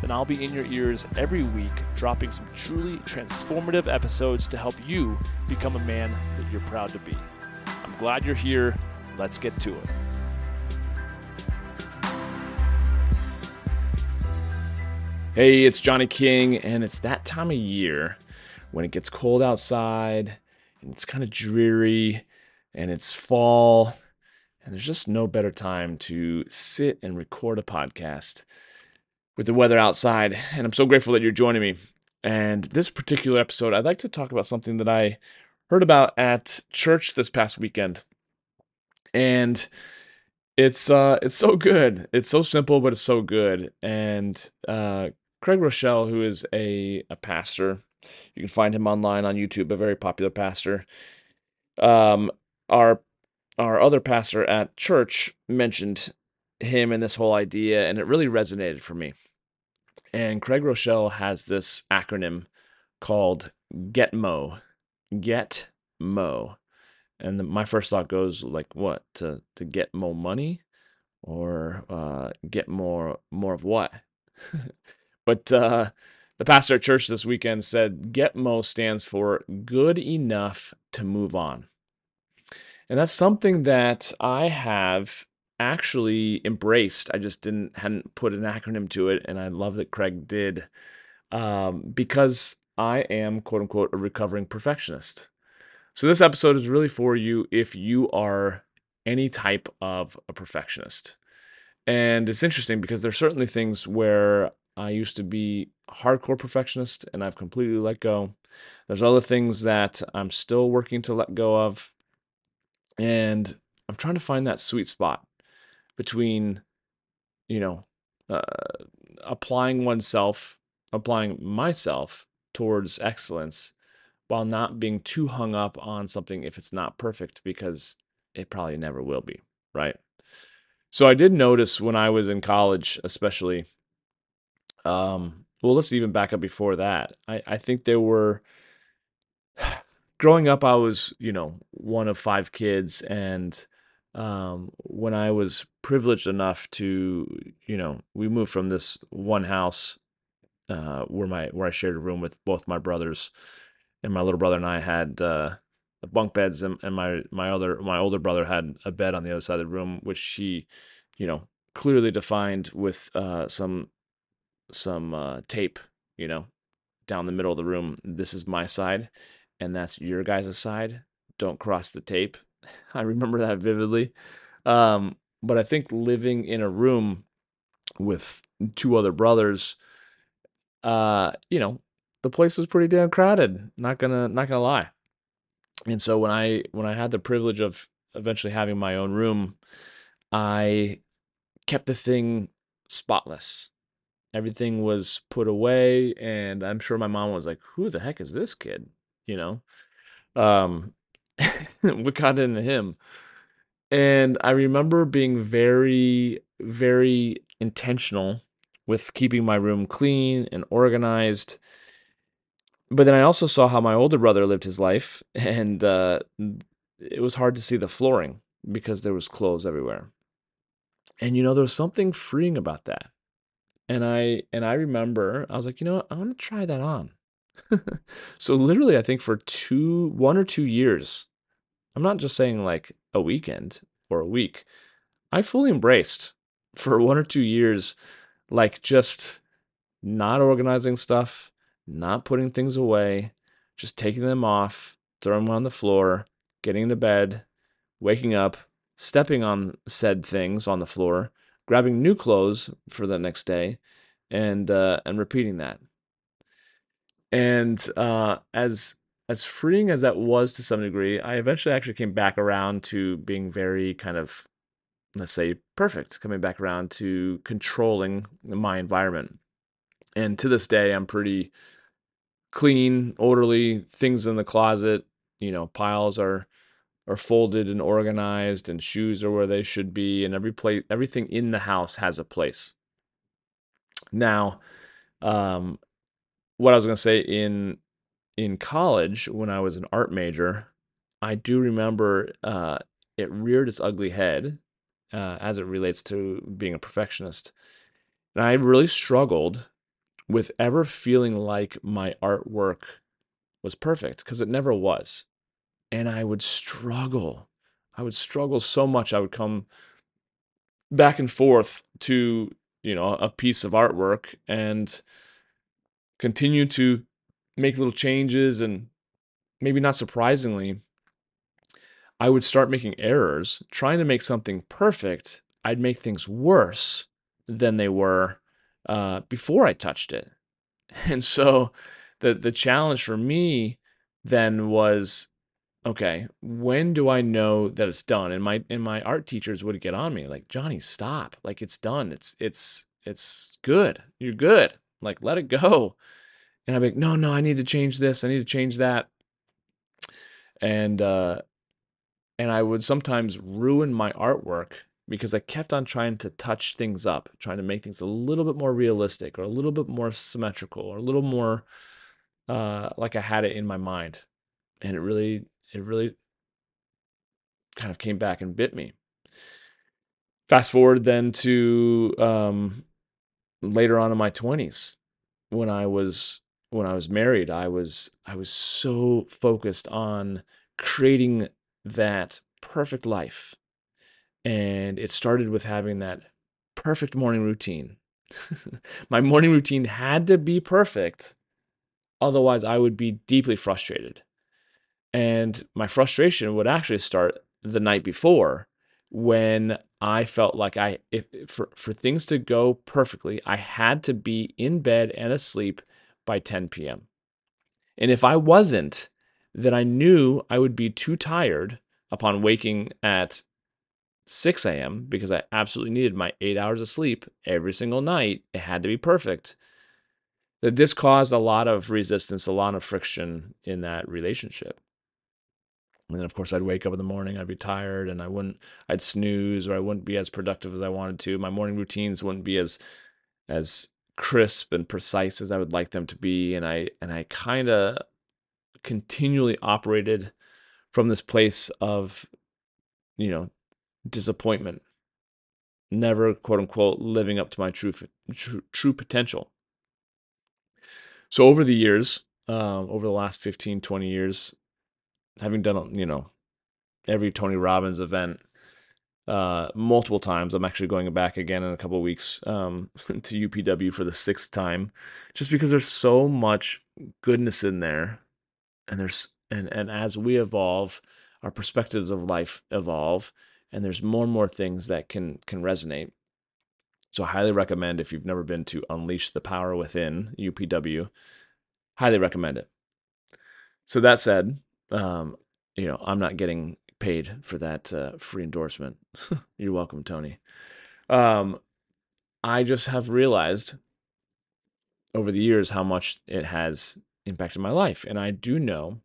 then I'll be in your ears every week, dropping some truly transformative episodes to help you become a man that you're proud to be. I'm glad you're here. Let's get to it. Hey, it's Johnny King, and it's that time of year when it gets cold outside and it's kind of dreary and it's fall, and there's just no better time to sit and record a podcast with the weather outside. And I'm so grateful that you're joining me. And this particular episode, I'd like to talk about something that I heard about at church this past weekend. And it's uh it's so good. It's so simple, but it's so good. And uh Craig Groeschel, who is a, a pastor, you can find him online on YouTube, a very popular pastor. Um, our our other pastor at church mentioned him and this whole idea, and it really resonated for me. And Craig Groeschel has this acronym called GETMO. Get Mo. And the, my first thought goes like what? To to get more money or uh, get more more of what? but uh, the pastor at church this weekend said GETMO stands for good enough to move on. And that's something that I have actually embraced. I just didn't hadn't put an acronym to it, and I love that Craig did um, because I am quote unquote a recovering perfectionist. So this episode is really for you if you are any type of a perfectionist. And it's interesting because there's certainly things where I used to be hardcore perfectionist and I've completely let go. There's other things that I'm still working to let go of. And I'm trying to find that sweet spot between, you know, uh, applying oneself, applying myself towards excellence while not being too hung up on something if it's not perfect because it probably never will be, right? So I did notice when I was in college, especially, um, well, let's even back up before that. I, I think there were, growing up, I was, you know, one of five kids, and um, when I was privileged enough to, you know, we moved from this one house uh, where my where I shared a room with both my brothers, and my little brother and I had uh, the bunk beds, and, and my my other my older brother had a bed on the other side of the room, which he, you know, clearly defined with uh, some some uh, tape, you know, down the middle of the room. This is my side, and that's your guys' side. Don't cross the tape I remember that vividly. Um, but I think living in a room with two other brothers, uh, you know, the place was pretty damn crowded. Not gonna not gonna lie. And so when I when I had the privilege of eventually having my own room, I kept the thing spotless. Everything was put away, and I'm sure my mom was like, "Who the heck is this kid?" You know. Um, what got into him. And I remember being very, very intentional with keeping my room clean and organized. But then I also saw how my older brother lived his life, and uh, it was hard to see the flooring because there was clothes everywhere. And you know, there was something freeing about that. And I and I remember I was like, you know I want to try that on. so literally, I think for two, one or two years, I'm not just saying like a weekend or a week. I fully embraced for one or two years, like just not organizing stuff, not putting things away, just taking them off, throwing them on the floor, getting into bed, waking up, stepping on said things on the floor, grabbing new clothes for the next day, and uh, and repeating that. And uh, as as freeing as that was to some degree, I eventually actually came back around to being very kind of, let's say, perfect, coming back around to controlling my environment. And to this day, I'm pretty clean, orderly, things in the closet, you know, piles are are folded and organized and shoes are where they should be and every place everything in the house has a place. Now, um what I was going to say in in college when I was an art major, I do remember uh it reared its ugly head uh, as it relates to being a perfectionist. And I really struggled with ever feeling like my artwork was perfect because it never was. And I would struggle. I would struggle so much. I would come back and forth to, you know, a piece of artwork and continue to make little changes and maybe not surprisingly I would start making errors trying to make something perfect. I'd make things worse than they were uh, before I touched it. And so the the challenge for me then was okay, when do I know that it's done? And my and my art teachers would get on me like, "Johnny, stop. Like it's done. It's it's it's good. You're good. Like let it go." And I'd be like, "No, no, I need to change this. I need to change that." And uh and I would sometimes ruin my artwork because I kept on trying to touch things up, trying to make things a little bit more realistic or a little bit more symmetrical or a little more uh, like I had it in my mind. And it really, it really kind of came back and bit me. Fast forward then to um, later on in my 20s when I was when I was married, I was I was so focused on creating that perfect life and it started with having that perfect morning routine. My morning routine had to be perfect. Otherwise, I would be deeply frustrated. And my frustration would actually start the night before when I felt like I if for for things to go perfectly, I had to be in bed and asleep by 10 p.m. And if I wasn't, then I knew I would be too tired upon waking at 6 a.m. because I absolutely needed my eight hours of sleep every single night. It had to be perfect. That this caused a lot of resistance, a lot of friction in that relationship. And then, of course, I'd wake up in the morning, I'd be tired, and I wouldn't, I'd snooze, or I wouldn't be as productive as I wanted to. My morning routines wouldn't be as, as crisp and precise as I would like them to be, and I, and I kind of continually operated from this place of, you know, disappointment, never quote unquote living up to my true true, true potential. So over the years, um, over the last 15, 20 years, having done, you know, every Tony Robbins event uh, multiple times, I'm actually going back again in a couple weeks um, to UPW for the sixth time, just because there's so much goodness in there, and there's and and as we evolve, our perspectives of life evolve, and there's more and more things that can can resonate. So I highly recommend if you've never been to Unleash the Power Within UPW, highly recommend it. So that said, um, you know I'm not getting paid for that uh, free endorsement. You're welcome, Tony. Um, I just have realized over the years how much it has impacted my life, and I do know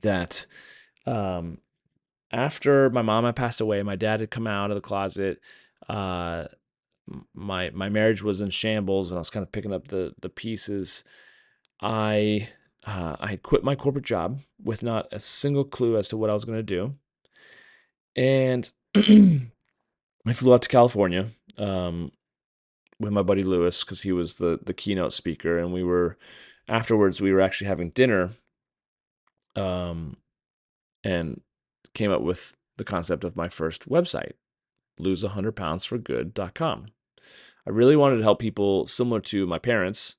that um, after my mom had passed away, my dad had come out of the closet. Uh, my my marriage was in shambles, and I was kind of picking up the the pieces. I uh, I had quit my corporate job with not a single clue as to what I was going to do, and I flew out to California um, with my buddy Lewis because he was the the keynote speaker, and we were afterwards we were actually having dinner. Um, and came up with the concept of my first website, lose100poundsforgood.com. I really wanted to help people similar to my parents,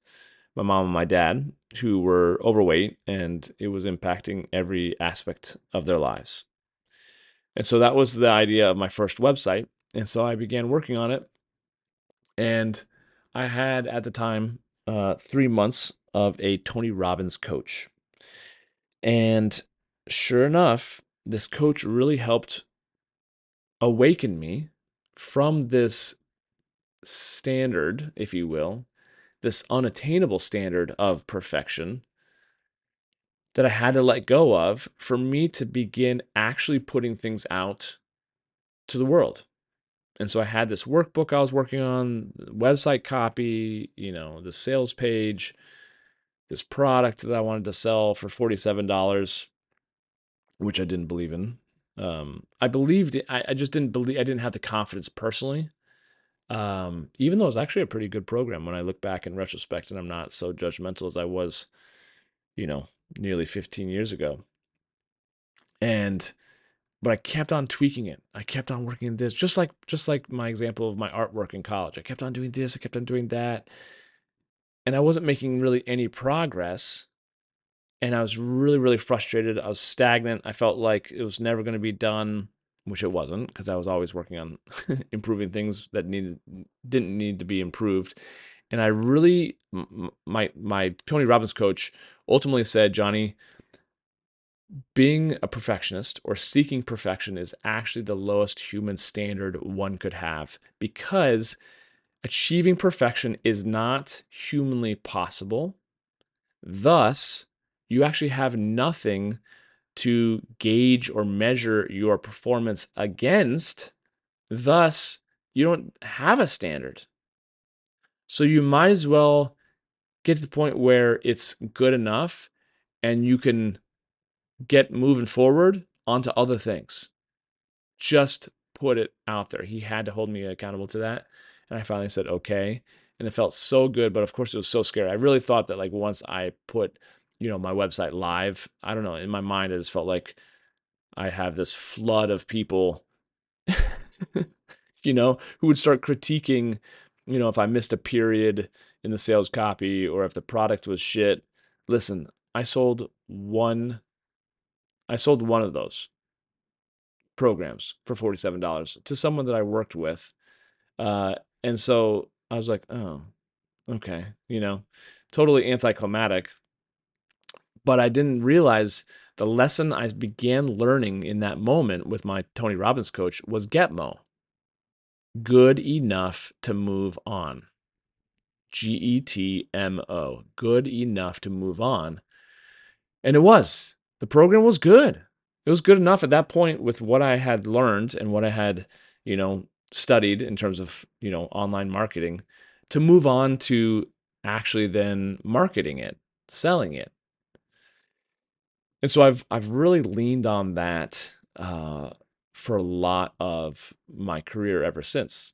my mom and my dad, who were overweight and it was impacting every aspect of their lives. And so that was the idea of my first website. And so I began working on it. And I had at the time uh, three months of a Tony Robbins coach. And sure enough, this coach really helped awaken me from this standard, if you will, this unattainable standard of perfection that I had to let go of for me to begin actually putting things out to the world. And so I had this workbook I was working on, website copy, you know, the sales page, this product that I wanted to sell for $47, which I didn't believe in. Um, I believed, I, I just didn't believe, I didn't have the confidence personally. Um, even though it's actually a pretty good program when I look back in retrospect and I'm not so judgmental as I was, you know, nearly 15 years ago. And, but I kept on tweaking it. I kept on working this, just like, just like my example of my artwork in college. I kept on doing this. I kept on doing that. And I wasn't making really any progress and I was really, really frustrated. I was stagnant. I felt like it was never going to be done, which it wasn't, because I was always working on improving things that needed didn't need to be improved. And I really, my my Tony Robbins coach ultimately said, Johnny, being a perfectionist or seeking perfection is actually the lowest human standard one could have because achieving perfection is not humanly possible. Thus, you actually have nothing to gauge or measure your performance against. Thus, you don't have a standard. So you might as well get to the point where it's good enough and you can get moving forward onto other things. Just put it out there. He had to hold me accountable to that. And I finally said, okay. And it felt so good. But of course, it was so scary. I really thought that, like, once I put you know, my website live. I don't know. In my mind, it just felt like I have this flood of people, you know, who would start critiquing, you know, if I missed a period in the sales copy or if the product was shit. Listen, I sold one, I sold one of those programs for $47 to someone that I worked with. Uh, and so I was like, oh, okay, you know, totally anticlimactic but I didn't realize the lesson I began learning in that moment with my Tony Robbins coach was GETMO. Good enough to move on. G E T M O. Good enough to move on. And it was. The program was good. It was good enough at that point with what I had learned and what I had, you know, studied in terms of, you know, online marketing to move on to actually then marketing it, selling it. And so I've I've really leaned on that uh, for a lot of my career ever since.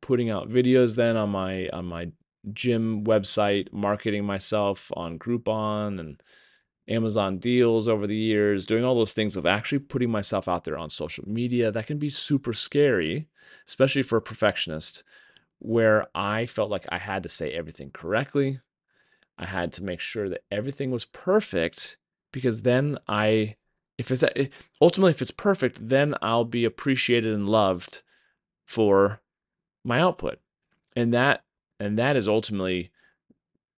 Putting out videos then on my on my gym website, marketing myself on Groupon and Amazon deals over the years, doing all those things of actually putting myself out there on social media. That can be super scary, especially for a perfectionist, where I felt like I had to say everything correctly. I had to make sure that everything was perfect because then I, if it's eh, ultimately if it's perfect, then I'll be appreciated and loved for my output, and that and that is ultimately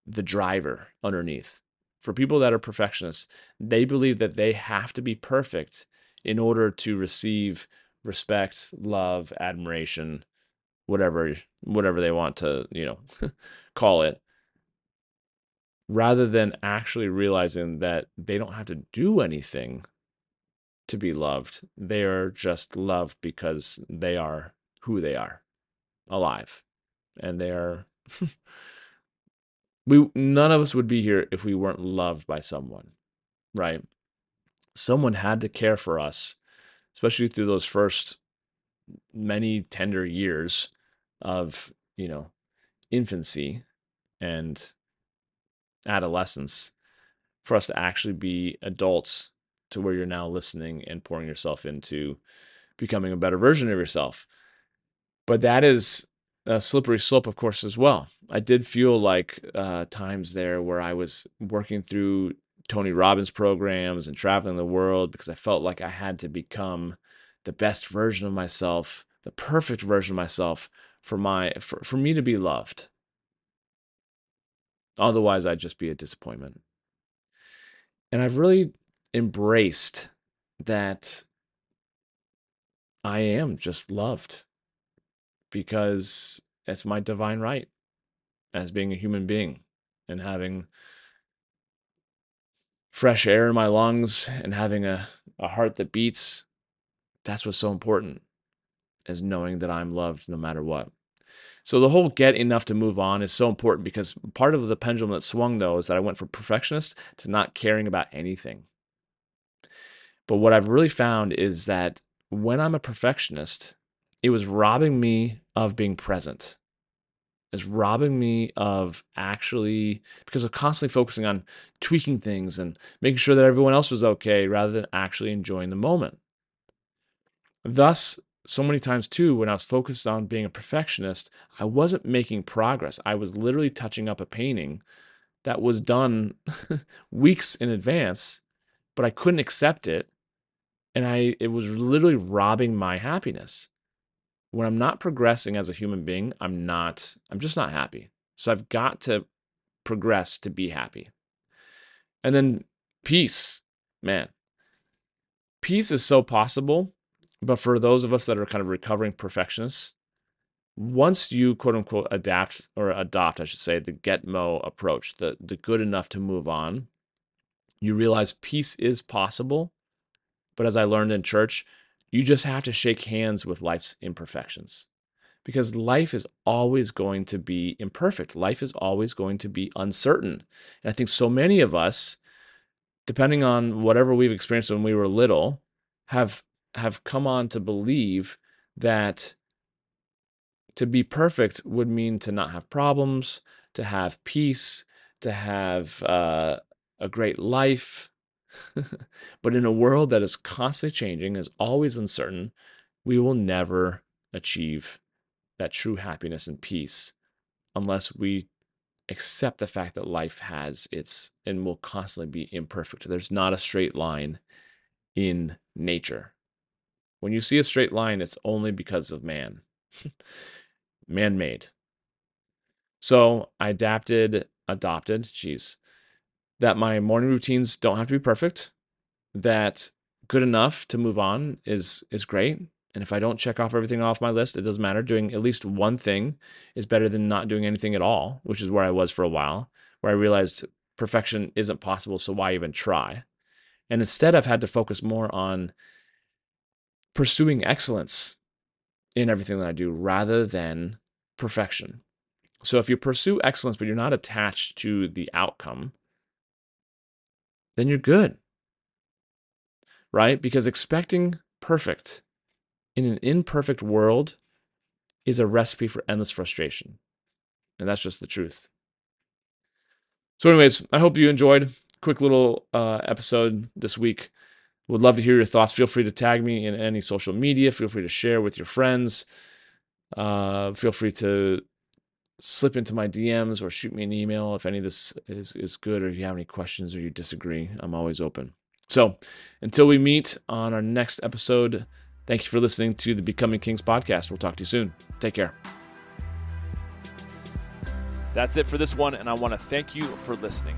the driver underneath. For people that are perfectionists, they believe that they have to be perfect in order to receive respect, love, admiration, whatever whatever they want to, you know, call it rather than actually realizing that they don't have to do anything to be loved. They are just loved because they are who they are, alive. And they are we none of us would be here if we weren't loved by someone, right? Someone had to care for us, especially through those first many tender years of, you know, infancy and adolescence for us to actually be adults to where you're now listening and pouring yourself into becoming a better version of yourself. But that is a slippery slope, of course, as well. I did feel like uh, times there where I was working through Tony Robbins programs and traveling the world because I felt like I had to become the best version of myself, the perfect version of myself for my for, for me to be loved. Otherwise, I'd just be a disappointment. And I've really embraced that I am just loved because it's my divine right. as being a human being and having fresh air in my lungs and having a, a heart that beats. That's what's so important is knowing that I'm loved no matter what. So the whole get enough to move on is so important because part of the pendulum that swung though is that I went from perfectionist to not caring about anything. But what I've really found is that when I'm a perfectionist, it was robbing me of being present. It's robbing me of actually because of constantly focusing on tweaking things and making sure that everyone else was okay rather than actually enjoying the moment. Thus, so many times too, when I was focused on being a perfectionist, I wasn't making progress. I was literally touching up a painting that was done weeks in advance, but I couldn't accept it. And I it was literally robbing my happiness. When I'm not progressing as a human being, I'm not, I'm just not happy. So I've got to progress to be happy. And then peace, man. Peace is so possible but for those of us that are kind of recovering perfectionists, once you quote unquote adapt or adopt, I should say, the Getmo approach, the, the good enough to move on, you realize peace is possible. But as I learned in church, you just have to shake hands with life's imperfections because life is always going to be imperfect. Life is always going to be uncertain. And I think so many of us, depending on whatever we've experienced when we were little, have have come on to believe that to be perfect would mean to not have problems, to have peace, to have uh, a great life. but in a world that is constantly changing, is always uncertain, we will never achieve that true happiness and peace unless we accept the fact that life has its and will constantly be imperfect. There's not a straight line in nature. When you see a straight line, it's only because of man, man made. So I adapted, adopted, geez, that my morning routines don't have to be perfect, that good enough to move on is is great. And if I don't check off everything off my list, it doesn't matter. Doing at least one thing is better than not doing anything at all, which is where I was for a while, where I realized perfection isn't possible. So why even try? And instead, I've had to focus more on pursuing excellence in everything that I do rather than perfection. So if you pursue excellence, but you're not attached to the outcome, then you're good. Right? Because expecting perfect in an imperfect world is a recipe for endless frustration. And that's just the truth. So, anyways, I hope you enjoyed. Quick little uh, episode this week. Would love to hear your thoughts. Feel free to tag me in any social media. Feel free to share with your friends. Uh, feel free to slip into my DMs or shoot me an email if any of this is, is good or if you have any questions or you disagree. I'm always open. So until we meet on our next episode, thank you for listening to the Becoming Kings podcast. We'll talk to you soon. Take care. That's it for this one, and I want to thank you for listening.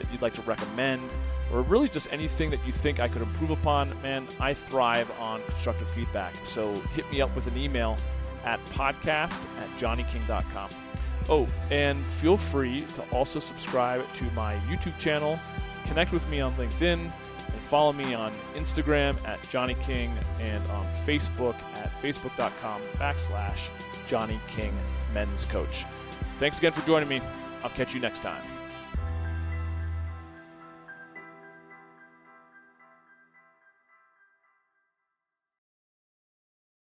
that you'd like to recommend, or really just anything that you think I could improve upon, man, I thrive on constructive feedback. So hit me up with an email at podcast at johnnyking.com. Oh, and feel free to also subscribe to my YouTube channel, connect with me on LinkedIn, and follow me on Instagram at Johnny King and on Facebook at facebook.com backslash Johnny King Men's Coach. Thanks again for joining me. I'll catch you next time.